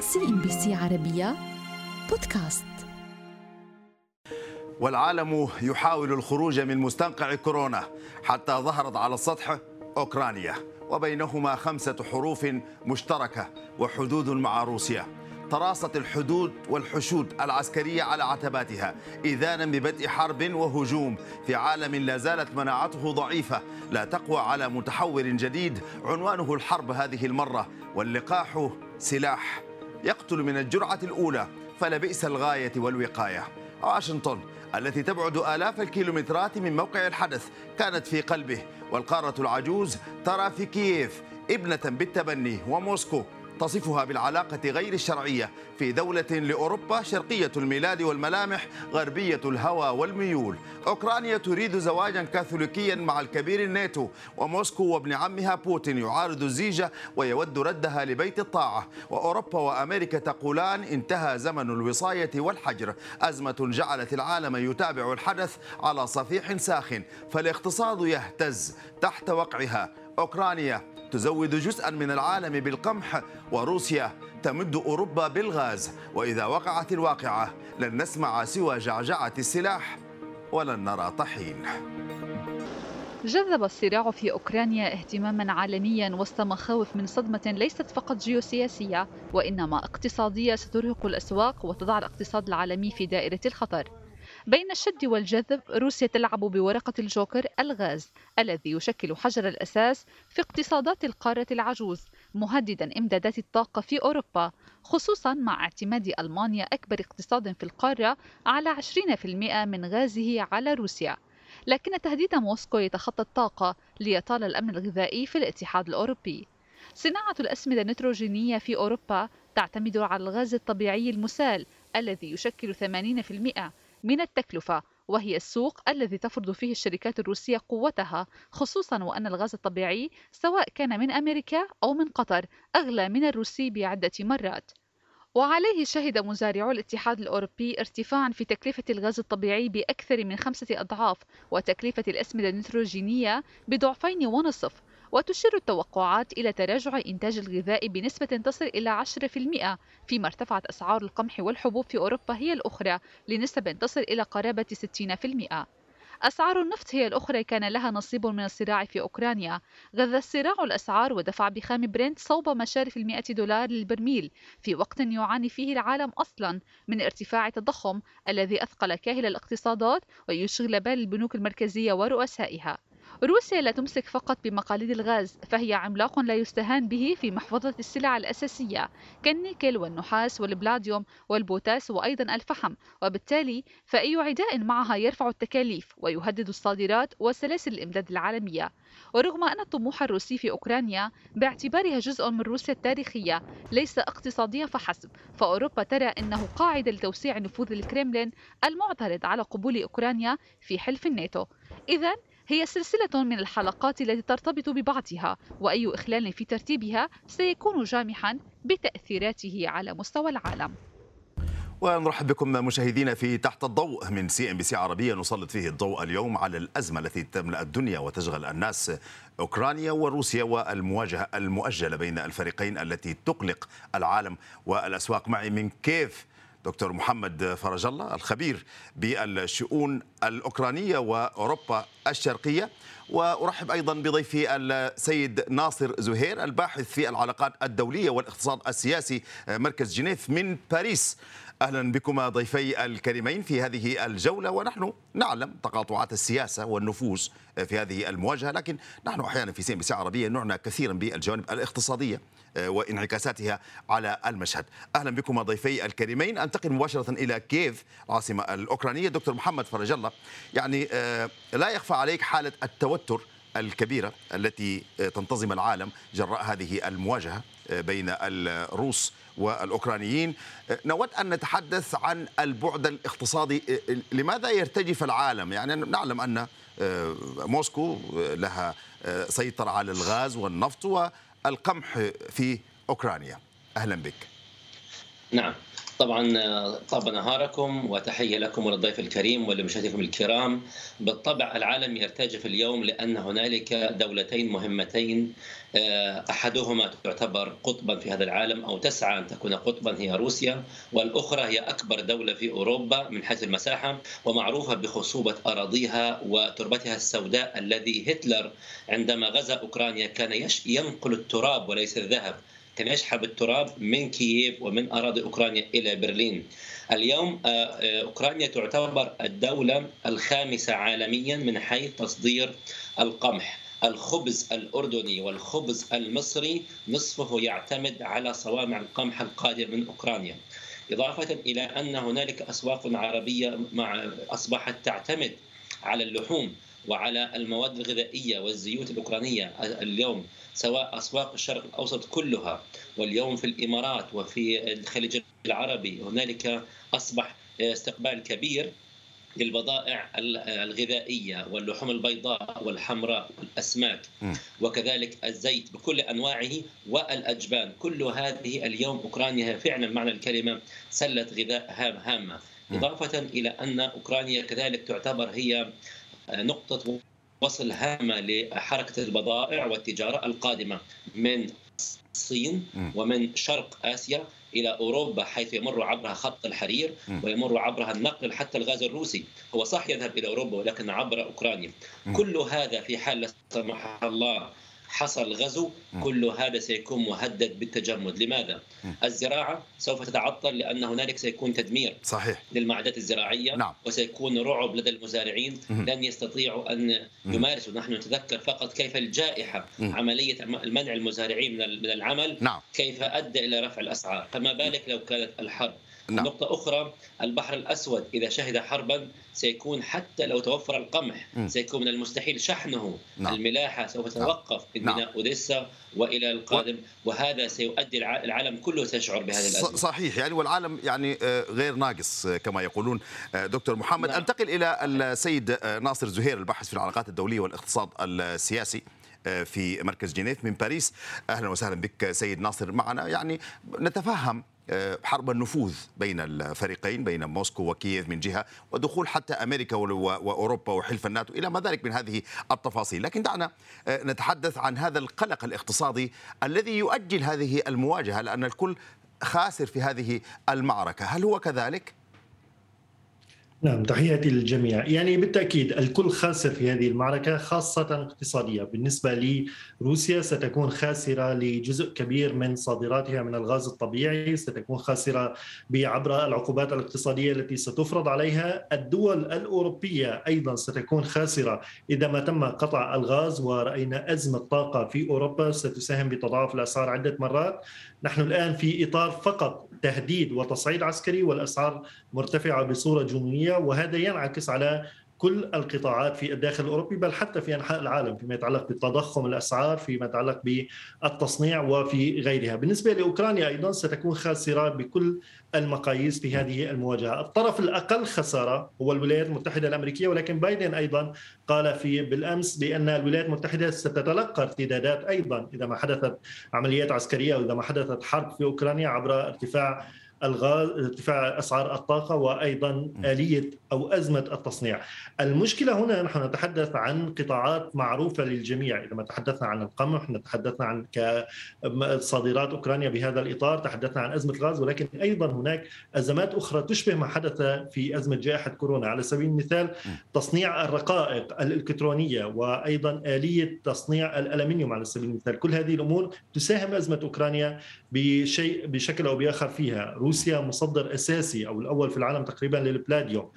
CNBC عربية بودكاست. والعالم يحاول الخروج من مستنقع كورونا حتى ظهرت على السطح أوكرانيا وبينهما خمسة حروف مشتركة وحدود مع روسيا. تراصت الحدود والحشود العسكرية على عتباتها إيذانا ببدء حرب وهجوم في عالم لا زالت مناعته ضعيفة. لا تقوى على متحور جديد عنوانه الحرب هذه المرة واللقاح سلاح. يقتل من الجرعة الأولى فلبئس الغاية والوقاية. واشنطن التي تبعد آلاف الكيلومترات من موقع الحدث كانت في قلبه والقارة العجوز ترى في كييف ابنة بالتبني وموسكو. تصفها بالعلاقة غير الشرعية في دولة لأوروبا شرقية الميلاد والملامح غربية الهوى والميول. أوكرانيا تريد زواجا كاثوليكيا مع الكبير الناتو وموسكو وابن عمها بوتين يعارض الزيجة ويود ردها لبيت الطاعة. وأوروبا وأمريكا تقولان انتهى زمن الوصاية والحجر. أزمة جعلت العالم يتابع الحدث على صفيح ساخن فالاقتصاد يهتز تحت وقعها. أوكرانيا تزود جزءا من العالم بالقمح وروسيا تمد أوروبا بالغاز. وإذا وقعت الواقعة لن نسمع سوى جعجعة السلاح ولن نرى طحين. جذب الصراع في أوكرانيا اهتماما عالميا وسط مخاوف من صدمة ليست فقط جيوسياسية وإنما اقتصادية سترهق الأسواق وتضع الاقتصاد العالمي في دائرة الخطر. بين الشد والجذب روسيا تلعب بورقة الجوكر الغاز الذي يشكل حجر الأساس في اقتصادات القارة العجوز مهددا إمدادات الطاقة في أوروبا خصوصا مع اعتماد ألمانيا أكبر اقتصاد في القارة على 20% من غازه على روسيا. لكن تهديد موسكو يتخطى الطاقة ليطال الأمن الغذائي في الاتحاد الأوروبي. صناعة الأسمدة النيتروجينية في أوروبا تعتمد على الغاز الطبيعي المسال الذي يشكل 80% من التكلفة وهي السوق الذي تفرض فيه الشركات الروسية قوتها خصوصا وأن الغاز الطبيعي سواء كان من أمريكا أو من قطر أغلى من الروسي بعدة مرات. وعليه شهد مزارعو الاتحاد الأوروبي ارتفاعا في تكلفة الغاز الطبيعي بأكثر من خمسة أضعاف وتكلفة الأسمدة النيتروجينية بضعفين ونصف. وتشير التوقعات إلى تراجع إنتاج الغذاء بنسبة تصل إلى 10% فيما ارتفعت أسعار القمح والحبوب في أوروبا هي الأخرى لنسب تصل إلى قرابة 60%. أسعار النفط هي الأخرى كان لها نصيب من الصراع في أوكرانيا. غذى الصراع الأسعار ودفع بخام برنت صوب مشارف المئة دولار للبرميل. في وقت يعاني فيه العالم أصلا من ارتفاع التضخم الذي أثقل كاهل الاقتصادات ويشغل بال البنوك المركزية ورؤسائها. روسيا لا تمسك فقط بمقاليد الغاز فهي عملاق لا يستهان به في محفظة السلع الأساسية كالنيكل والنحاس والبلاديوم والبوتاس وأيضا الفحم. وبالتالي فأي عداء معها يرفع التكاليف ويهدد الصادرات وسلاسل الإمداد العالمية. ورغم أن الطموح الروسي في أوكرانيا باعتبارها جزء من روسيا التاريخية ليس اقتصاديا فحسب فأوروبا ترى أنه قاعدة لتوسيع نفوذ الكريملين المعترض على قبول أوكرانيا في حلف الناتو. إذا هي سلسلة من الحلقات التي ترتبط ببعضها وأي إخلال في ترتيبها سيكون جامحا بتأثيراته على مستوى العالم. ونرحب بكم مشاهدينا في تحت الضوء من CNBC عربية. نسلط فيه الضوء اليوم على الأزمة التي تملأ الدنيا وتشغل الناس أوكرانيا وروسيا والمواجهة المؤجلة بين الفريقين التي تقلق العالم والأسواق. معي من كيف دكتور محمد فرج الله الخبير بالشؤون الأوكرانية وأوروبا الشرقية. وأرحب أيضا بضيفي السيد ناصر زهير الباحث في العلاقات الدولية والاقتصاد السياسي مركز جنيف من باريس. أهلا بكما ضيفي الكريمين في هذه الجولة. ونحن نعلم تقاطعات السياسة والنفوذ في هذه المواجهة لكن نحن أحيانا في CNBC عربية نعنى كثيرا بالجوانب الاقتصادية. وانعكاساتها على المشهد. أهلا بكم ضيفي الكريمين. أنتقل مباشرة إلى كييف العاصمه الأوكرانية. دكتور محمد فرج الله يعني لا يخفى عليك حالة التوتر الكبيرة التي تنتظم العالم جراء هذه المواجهة بين الروس والأوكرانيين. نود أن نتحدث عن البعد الاقتصادي لماذا يرتجف العالم؟ يعني نعلم أن موسكو لها سيطرة على الغاز والنفط والقمح في أوكرانيا. أهلا بك. نعم. طبعا طاب نهاركم وتحية لكم وللضيف الكريم ولمشاهديكم الكرام. بالطبع العالم يرتجف اليوم لأن هنالك دولتين مهمتين آه، أحدهما تعتبر قطبا في هذا العالم أو تسعى أن تكون قطبا هي روسيا والأخرى هي أكبر دولة في أوروبا من حيث المساحة ومعروفة بخصوبة أراضيها وتربتها السوداء الذي هتلر عندما غزا أوكرانيا كان ينقل التراب وليس الذهب كان يشحب التراب من كييف ومن أراضي أوكرانيا إلى برلين. اليوم آه، آه، أوكرانيا تعتبر الدولة الخامسة عالميا من حيث تصدير القمح. الخبز الأردني والخبز المصري نصفه يعتمد على صوامع القمح القادم من أوكرانيا. إضافة إلى أن هنالك أسواق عربية مع أصبحت تعتمد على اللحوم وعلى المواد الغذائية والزيوت الأوكرانية اليوم سواء أسواق الشرق الأوسط كلها واليوم في الإمارات وفي الخليج العربي هنالك أصبح استقبال كبير للبضائع الغذائية واللحوم البيضاء والحمراء والأسماك وكذلك الزيت بكل أنواعه والأجبان. كل هذه اليوم أوكرانيا فعلا معنى الكلمة سله غذاء هامة. إضافة إلى أن أوكرانيا كذلك تعتبر هي نقطة وصل هامة لحركة البضائع والتجارة القادمة من الصين ومن شرق آسيا إلى أوروبا حيث يمر عبرها خط الحرير ويمر عبرها النقل حتى الغاز الروسي. هو صح يذهب إلى أوروبا ولكن عبر أوكرانيا. كل هذا في حال لا سمح الله حصل غزو كل هذا سيكون مهدد بالتجمد. لماذا؟ الزراعة سوف تتعطل لأن هنالك سيكون تدمير صحيح. للمعدات الزراعية نعم. وسيكون رعب لدى المزارعين. لن يستطيعوا أن يمارسوا. نحن نتذكر فقط كيف الجائحة عملية المنع المزارعين من العمل نعم. كيف أدى إلى رفع الأسعار. فما بالك لو كانت الحرب نعم. نقطة أخرى البحر الأسود إذا شهد حربا سيكون حتى لو توفر القمح م. سيكون من المستحيل شحنه نعم. الملاحة سوف نعم. تتوقف من نعم. بناء أوديسا وإلى القادم و... وهذا سيؤدي العالم كله سيشعر بهذه الأزمة صحيح يعني والعالم يعني آه، غير ناقص آه، كما يقولون آه، دكتور محمد نعم. أنتقل إلى السيد ناصر زهير الباحث في العلاقات الدولية والاقتصاد السياسي في مركز جنيف من باريس أهلا وسهلا بك سيد ناصر معنا يعني نتفهم حرب النفوذ بين الفريقين بين موسكو وكييف من جهة ودخول حتى أمريكا وأوروبا وحلف الناتو إلى ما ذلك من هذه التفاصيل، لكن دعنا آه، نتحدث عن هذا القلق الاقتصادي الذي يؤجل هذه المواجهة لأن الكل خاسر في هذه المعركة، هل هو كذلك؟ نعم تحياتي للجميع. يعني بالتأكيد الكل خاسر في هذه المعركة خاصة اقتصادية بالنسبة لروسيا ستكون خاسرة لجزء كبير من صادراتها من الغاز الطبيعي ستكون خاسرة عبر العقوبات الاقتصادية التي ستفرض عليها. الدول الأوروبية أيضا ستكون خاسرة. إذا ما تم قطع الغاز ورأينا أزمة طاقة في أوروبا ستساهم بتضاعف الأسعار عدة مرات. نحن الآن في إطار فقط تهديد وتصعيد عسكري والأسعار مرتفعة بصورة جنونية. وهذا ينعكس على كل القطاعات في الداخل الأوروبي بل حتى في أنحاء العالم فيما يتعلق بتضخم الأسعار فيما يتعلق بالتصنيع وفي غيرها. بالنسبة لأوكرانيا أيضا ستكون خاسرة بكل المقاييس في هذه المواجهة. الطرف الأقل خسارة هو الولايات المتحدة الأمريكية ولكن بايدن أيضا قال في بالأمس بأن الولايات المتحدة ستتلقى ارتدادات أيضا إذا ما حدثت عمليات عسكرية أو إذا ما حدثت حرب في أوكرانيا عبر ارتفاع الغاز ارتفاع أسعار الطاقة وأيضا آلية أو أزمة التصنيع. المشكلة هنا نحن نتحدث عن قطاعات معروفة للجميع، إذا ما تحدثنا عن القمح، تحدثنا عن صادرات أوكرانيا بهذا الإطار، تحدثنا عن أزمة الغاز ولكن أيضا هناك أزمات أخرى تشبه ما حدث في أزمة جائحة كورونا، على سبيل المثال تصنيع الرقائق الإلكترونية وأيضا آلية تصنيع الألمنيوم. على سبيل المثال، كل هذه الأمور تساهم أزمة أوكرانيا بشيء بشكل أو بآخر فيها، روسيا مصدر أساسي أو الأول في العالم تقريبا للبلاديوم.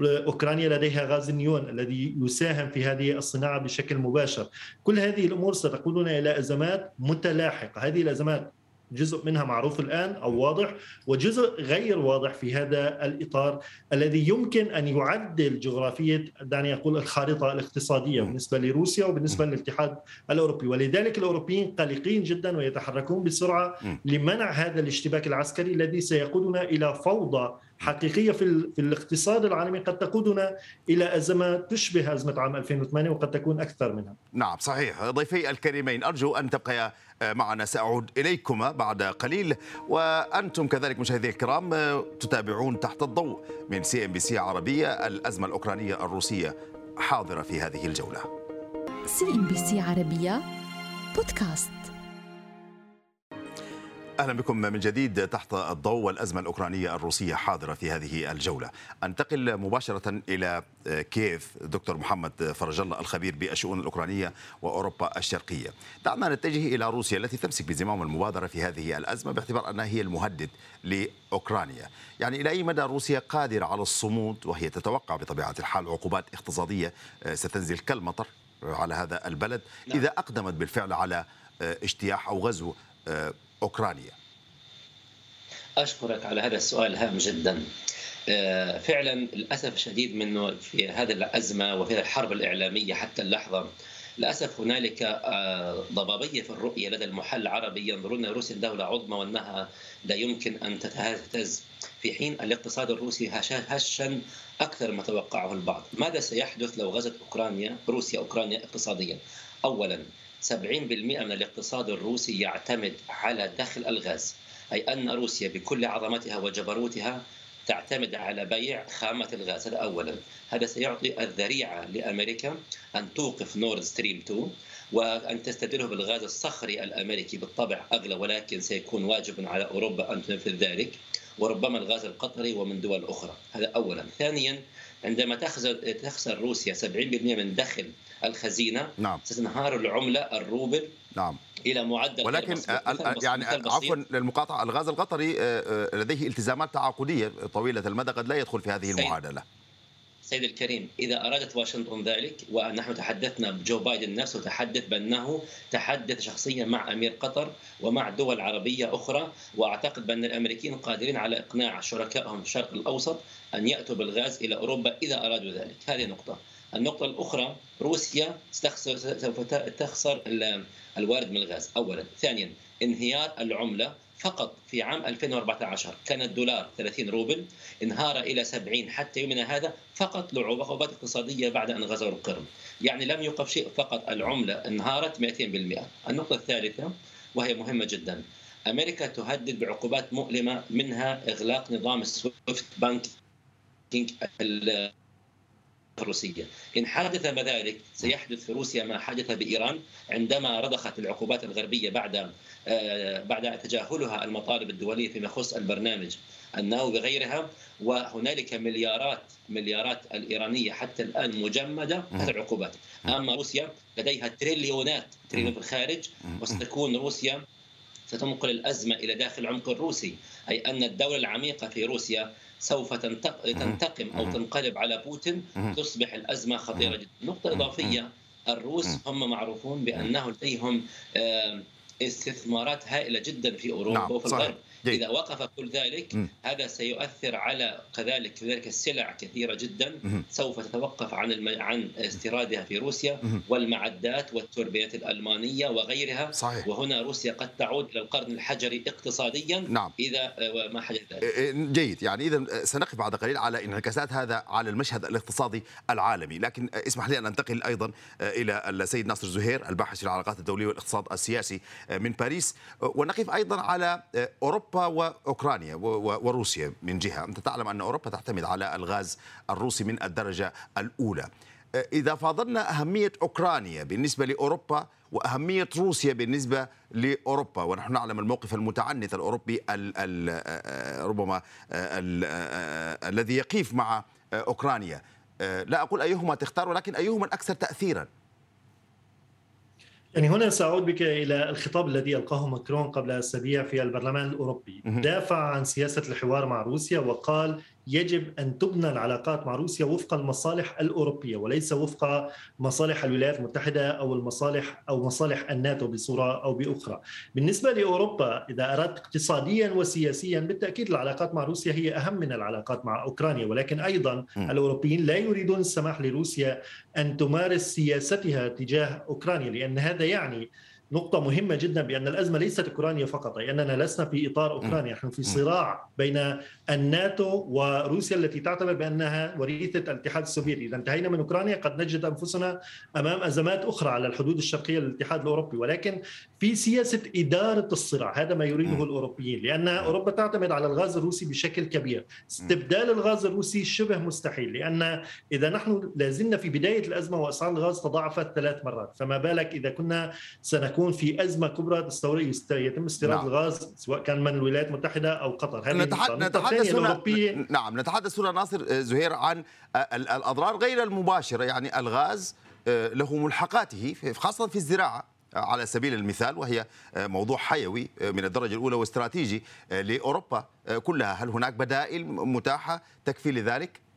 أوكرانيا لديها غاز النيون الذي يساهم في هذه الصناعة بشكل مباشر. كل هذه الأمور ستقودنا إلى أزمات متلاحقة. هذه الأزمات جزء منها معروف الآن أو واضح وجزء غير واضح في هذا الإطار الذي يمكن أن يعدل جغرافية دعني أقول الخارطة الاقتصادية بالنسبة لروسيا وبالنسبة للاتحاد الأوروبي. ولذلك الأوروبيين قلقين جدا ويتحركون بسرعة لمنع هذا الاشتباك العسكري الذي سيقودنا إلى فوضى حقيقية في, في الاقتصاد العالمي قد تقودنا إلى ازمات تشبه أزمة عام 2008 وقد تكون أكثر منها. نعم صحيح، ضيفي الكريمين أرجو أن تبقيا معنا. سأعود إليكما بعد قليل. وأنتم كذلك مشاهدي الكرام تتابعون تحت الضوء من CNBC عربية الأزمة الأوكرانية الروسية حاضرة في هذه الجولة. CNBC عربية بودكاست. أهلا بكم من جديد تحت الضوء والأزمة الأوكرانية الروسية حاضرة في هذه الجولة. أنتقل مباشرة إلى كييف دكتور محمد فرج الله الخبير بالشؤون الأوكرانية وأوروبا الشرقية. دعنا نتجه إلى روسيا التي تمسك بزمام المبادرة في هذه الأزمة باعتبار أنها هي المهدد لأوكرانيا. يعني إلى أي مدى روسيا قادرة على الصمود وهي تتوقع بطبيعة الحال عقوبات اقتصادية ستنزل كالمطر على هذا البلد إذا أقدمت بالفعل على اجتياح أو غزو أوكرانيا. أشكرك على هذا السؤال الهام جدا. فعلا للأسف الشديد منه في هذه الأزمة وفي الحرب الإعلامية حتى اللحظة للأسف هنالك ضبابية في الرؤية لدى المحل العربي ينظرون روسيا دوله عظمى وأنها لا يمكن أن تتهز. في حين الاقتصاد الروسي هشا أكثر ما توقعه البعض، ماذا سيحدث لو غزت أوكرانيا روسيا أوكرانيا اقتصاديا؟ اولا 70% من الاقتصاد الروسي يعتمد على دخل الغاز أي أن روسيا بكل عظمتها وجبروتها تعتمد على بيع خامة الغاز. هذا أولا. هذا سيعطي الذريعة لأمريكا أن توقف نورد ستريم 2 وأن تستبدله بالغاز الصخري الأمريكي بالطبع أغلى ولكن سيكون واجب على أوروبا أن تنفذ ذلك وربما الغاز القطري ومن دول أخرى. هذا أولا. ثانيا عندما تخسر تخسر روسيا 70% من دخل الخزينة نعم. ستنهار العملة الروبل نعم. إلى معدل ولكن يعني عفوا للمقاطعة الغاز القطري لديه التزامات تعاقدية طويلة المدى قد لا يدخل في هذه المعادلة. سيد الكريم إذا أرادت واشنطن ذلك ونحن تحدثنا بجو بايدن نفسه تحدث بأنه تحدث شخصيا مع أمير قطر ومع دول عربية أخرى وأعتقد بأن الأمريكيين قادرين على إقناع شركائهم في الشرق الأوسط أن يأتوا بالغاز إلى أوروبا إذا أرادوا ذلك. هذه نقطة. النقطة الأخرى روسيا سوف تخسر الوارد من الغاز. أولا. ثانيا انهيار العملة فقط في عام 2014 كان الدولار 30 روبل انهار إلى 70 حتى يومنا هذا فقط لعقوبات اقتصادية بعد أن غزوا القرم. يعني لم يوقف شيء فقط العملة انهارت 200% النقطة الثالثة وهي مهمة جدا. أمريكا تهدد بعقوبات مؤلمة منها إغلاق نظام السويفت بانك الروسية. إن حدث ذلك سيحدث في روسيا ما حدث بإيران عندما رضخت العقوبات الغربية بعد بعد تجاهلها المطالب الدولية فيما يخص البرنامج النووي وغيرها وهنالك مليارات مليارات الإيرانية حتى الآن مجمدة هذه العقوبات. أما روسيا لديها تريليونات تريليون في الخارج وستكون روسيا ستنقل الأزمة إلى داخل العمق الروسي. أي أن الدولة العميقة في روسيا سوف تنتقم أو تنقلب على بوتين تصبح الأزمة خطيرة جدا. نقطة إضافية الروس هم معروفون بأنه لديهم استثمارات هائلة جدا في أوروبا نعم. وفي الغرب. إذا وقف كل ذلك م. هذا سيؤثر على كذلك كذلك السلع كثيرة جدا م. سوف تتوقف عن الم... عن استيرادها في روسيا م. والمعدات والتوربينات الألمانية وغيرها صحيح. وهنا روسيا قد تعود إلى القرن الحجري اقتصاديا نعم. إذا ما حدث ذلك جيد يعني إذا سنقف بعد قليل على انعكاسات هذا على المشهد الاقتصادي العالمي لكن اسمح لي أن أنتقل أيضا إلى السيد ناصر زهير الباحث في العلاقات الدولية والاقتصاد السياسي من باريس ونقف أيضا على وأوكرانيا وروسيا من جهة، أنت تعلم أن أوروبا تعتمد على الغاز الروسي من الدرجة الأولى. إذا فاضلنا أهمية أوكرانيا بالنسبة لأوروبا وأهمية روسيا بالنسبة لأوروبا ونحن نعلم الموقف المتعنت الأوروبي ال ال ربما ال الذي يقيف مع أوكرانيا. لا أقول أيهما تختار ولكن أيهما الأكثر تاثيرا؟ يعني هنا سأعود بك إلى الخطاب الذي ألقاه ماكرون قبل أسابيع في البرلمان الأوروبي. دافع عن سياسة الحوار مع روسيا وقال يجب أن تبنى العلاقات مع روسيا وفق المصالح الأوروبية وليس وفق مصالح الولايات المتحدة أو المصالح أو مصالح الناتو بصورة أو بأخرى. بالنسبة لأوروبا إذا أردت اقتصاديا وسياسيا بالتأكيد العلاقات مع روسيا هي أهم من العلاقات مع أوكرانيا ولكن أيضا م. الأوروبيين لا يريدون السماح لروسيا أن تمارس سياستها تجاه أوكرانيا لأن هذا يعني نقطة مهمة جدا بأن الأزمة ليست أوكرانيا فقط لأننا لسنا في إطار أوكرانيا. نحن في صراع بين الناتو وروسيا التي تعتبر بأنها وريثة الاتحاد السوفيتي. إذا انتهينا من أوكرانيا قد نجد أنفسنا أمام أزمات أخرى على الحدود الشرقية للاتحاد الأوروبي. ولكن في سياسة إدارة الصراع هذا ما يريده الأوروبيين. لأن أوروبا تعتمد على الغاز الروسي بشكل كبير. استبدال الغاز الروسي شبه مستحيل لأن إذا نحن لازلنا في بداية الأزمة وأسعار الغاز تضاعفت ثلاث مرات. فما بالك إذا كنا سنكون في أزمة كبرى تستورد يتم استيراد نعم. الغاز سواء كان من الولايات المتحدة أو قطر. هذه نتحدث, نتحدث هنا نعم نتحدث هنا ناصر آه، زهير عن الأضرار غير المباشرة. يعني الغاز آه، له ملحقاته خاصة في الزراعة على سبيل المثال وهي موضوع حيوي من الدرجة الأولى واستراتيجي لأوروبا كلها. هل هناك بدائل متاحة تكفي لذلك؟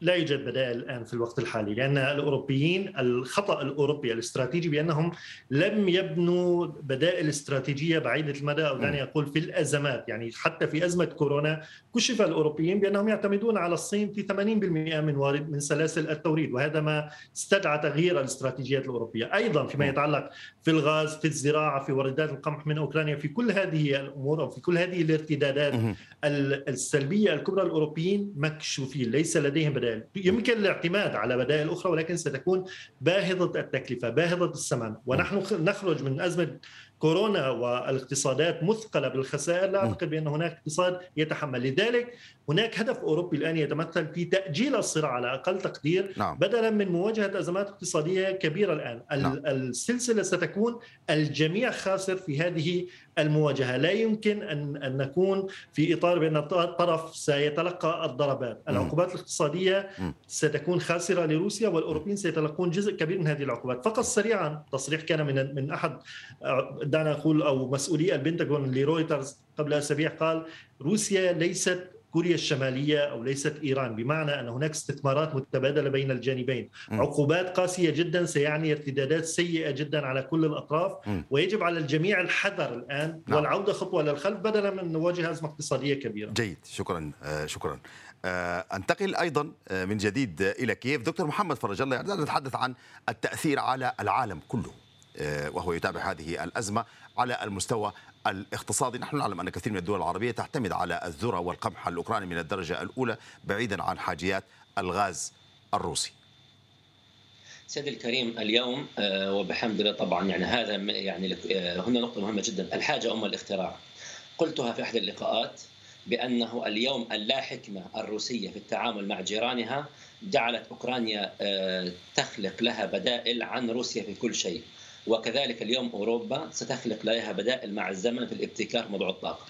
لا يوجد بدائل الآن في الوقت الحالي لأن الأوروبيين الخطأ الأوروبي الاستراتيجي بأنهم لم يبنوا بدائل استراتيجية بعيدة المدى أو دعني أقول في الأزمات يعني حتى في أزمة كورونا كشف الأوروبيين بأنهم يعتمدون على الصين في 80% من وارد من سلاسل التوريد وهذا ما استدعى تغيير الاستراتيجيات الأوروبية. أيضا فيما يتعلق في الغاز في الزراعة في واردات القمح من أوكرانيا في كل هذه الأمور أو في كل هذه الارتدادات السلبية الكبرى الأوروبيين مكشوفين ليس لديهم بدائل بدائل. يمكن الاعتماد على بدائل أخرى ولكن ستكون باهظة التكلفة باهظة الثمن ونحن نخرج من أزمة كورونا والاقتصادات مثقلة بالخسائر. لا أعتقد بأن هناك اقتصاد يتحمل. لذلك هناك هدف أوروبي الآن يتمثل في تأجيل الصراع على أقل تقدير نعم. بدلا من مواجهة أزمات اقتصادية كبيرة الآن. نعم. السلسلة ستكون الجميع خاسر في هذه المواجهة. لا يمكن أن أن نكون في إطار بأن الطرف سيتلقى الضربات. العقوبات الاقتصادية ستكون خاسرة لروسيا والأوروبيين سيتلقون جزء كبير من هذه العقوبات. فقط سريعا تصريح كان من من أحد دعنا نقول أو مسؤولي البنتاغون لرويترز قبل أسابيع قال روسيا ليست كوريا الشمالية أو ليست إيران بمعنى أن هناك استثمارات متبادلة بين الجانبين م. عقوبات قاسية جدا سيعني ارتدادات سيئة جدا على كل الأطراف م. ويجب على الجميع الحذر الآن نعم. والعودة خطوة للخلف بدلا من نواجه أزمة اقتصادية كبيرة جيد شكرا آه شكرا آه أنتقل أيضا آه من جديد إلى كييف دكتور محمد فرج الله يعني نتحدث عن التأثير على العالم كله وهو يتابع هذه الأزمة على المستوى الاقتصادي نحن نعلم أن كثير من الدول العربية تعتمد على الذرة والقمح الأوكراني من الدرجة الأولى بعيدا عن حاجيات الغاز الروسي. سيدي الكريم اليوم آه، وبحمد الله طبعا يعني هذا يعني آه، هنا نقطة مهمة جدا. الحاجة أم الاختراع؟ قلتها في أحد اللقاءات بأنه اليوم اللا حكمة الروسية في التعامل مع جيرانها جعلت أوكرانيا آه، تخلق لها بدائل عن روسيا في كل شيء. وكذلك اليوم أوروبا ستخلق لها بدائل مع الزمن في الابتكار موضوع الطاقة.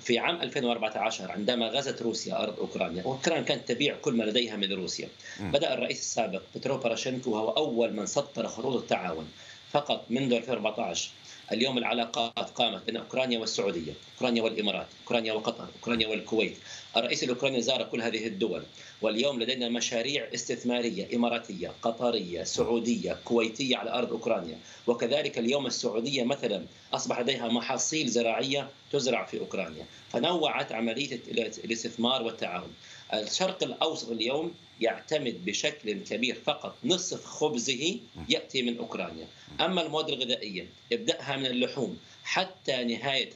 في عام 2014 عندما غزت روسيا أرض أوكرانيا، اوكرانيا كانت تبيع كل ما لديها من روسيا. بدأ الرئيس السابق بترو بوروشينكو وهو أول من سطر خطوط التعاون فقط منذ 2014 اليوم العلاقات قامت بين أوكرانيا والسعودية، أوكرانيا والإمارات، أوكرانيا وقطر، أوكرانيا والكويت. الرئيس الأوكراني زار كل هذه الدول، واليوم لدينا مشاريع استثمارية إماراتية، قطرية، سعودية، كويتية على أرض أوكرانيا، وكذلك اليوم السعودية مثلا أصبح لديها محاصيل زراعية تزرع في أوكرانيا، فنوعت عملية الاستثمار والتعاون. الشرق الأوسط اليوم يعتمد بشكل كبير فقط نصف خبزه يأتي من أوكرانيا، أما المواد الغذائية ابدأها من اللحوم. حتى نهاية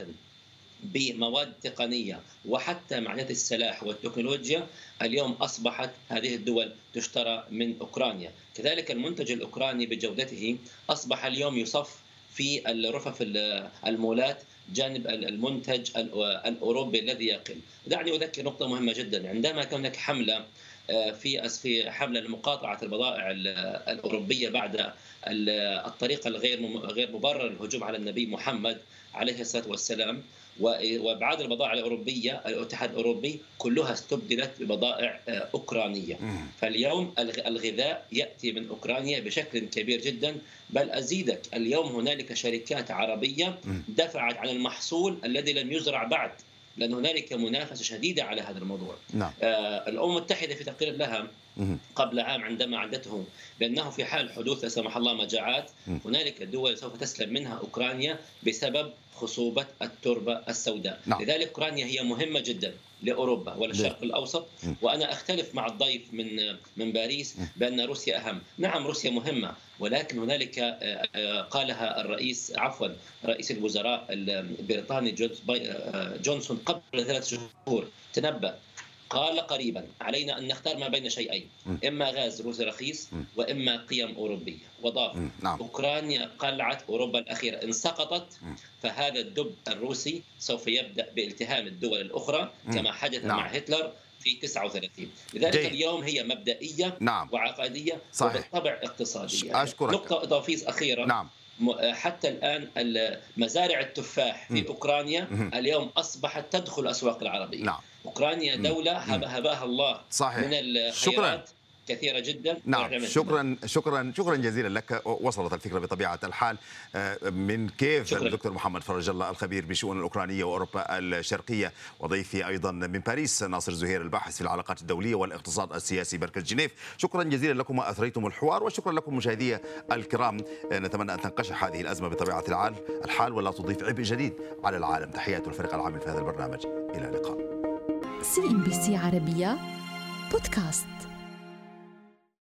بمواد تقنية وحتى معنات السلاح والتكنولوجيا اليوم أصبحت هذه الدول تشترى من أوكرانيا، كذلك المنتج الأوكراني بجودته أصبح اليوم يصف في الرفف المولات جانب المنتج الأوروبي الذي يقل. دعني أذكر نقطة مهمة جدا، عندما هناك حملة في في حملة لمقاطعة البضائع الأوروبية بعد الطريقة الغير غير مبرر الهجوم على النبي محمد عليه الصلاة والسلام. وابعاد البضائع الأوروبية الاتحاد الأوروبي كلها استبدلت ببضائع آه، أوكرانية. فاليوم الغذاء يأتي من أوكرانيا بشكل كبير جدا. بل أزيدك اليوم هنالك شركات عربية دفعت عن المحصول الذي لم يزرع بعد. لأن هنالك منافسة شديدة على هذا الموضوع. نعم. آه الأمم المتحدة في تقرير لها قبل عام عندما عدته بأنه في حال حدوث لا سمح الله مجاعات هنالك دول سوف تسلم منها أوكرانيا بسبب خصوبة التربة السوداء. نعم. لذلك أوكرانيا هي مهمة جدا. ليه؟ الأوسط م. وأنا أختلف مع الضيف من من باريس بأن روسيا أهم نعم روسيا مهمة ولكن هنالك آه، آه، قالها الرئيس عفوا رئيس الوزراء البريطاني آه، جونسون قبل ثلاث شهور تنبأ قال قريبا علينا أن نختار ما بين شيئين م. إما غاز روسي رخيص م. وإما قيم أوروبية وضاف. نعم أوكرانيا قلعه أوروبا الأخيرة إن سقطت. فهذا الدب الروسي سوف يبدأ بالتهام الدول الأخرى م. كما حدث نعم. مع هتلر في 39 لذلك جيد. اليوم هي مبدئية نعم وعقديه صحيح. وبالطبع اقتصادية أشكرك. نقطة إضافية أخيرة نعم حتى الآن ال- مزارع التفاح في. أوكرانيا. اليوم أصبحت تدخل الاسواق العربية نعم أوكرانيا. دولة م. هب- هباها الله صحيح من شكراً. كثيرة جدا نعم شكرا شكرا شكرا جزيلا لك. وصلت الفكرة بطبيعة الحال. آه، من كيف شكراً. الدكتور محمد فرج الله الخبير بالشؤون الأوكرانية وأوروبا الشرقية وضيفي أيضا من باريس ناصر زهير الباحث في العلاقات الدولية والاقتصاد السياسي مركز جنيف. شكرا جزيلا لكم اثريتم الحوار وشكرا لكم مشاهدي الكرام. آه، نتمنى أن تنقشع هذه الأزمة بطبيعة الحال الحال ولا تضيف عبء جديد على العالم. تحيات الفريق العامل في هذا البرنامج. إلى اللقاء. CNBC عربية بودكاست.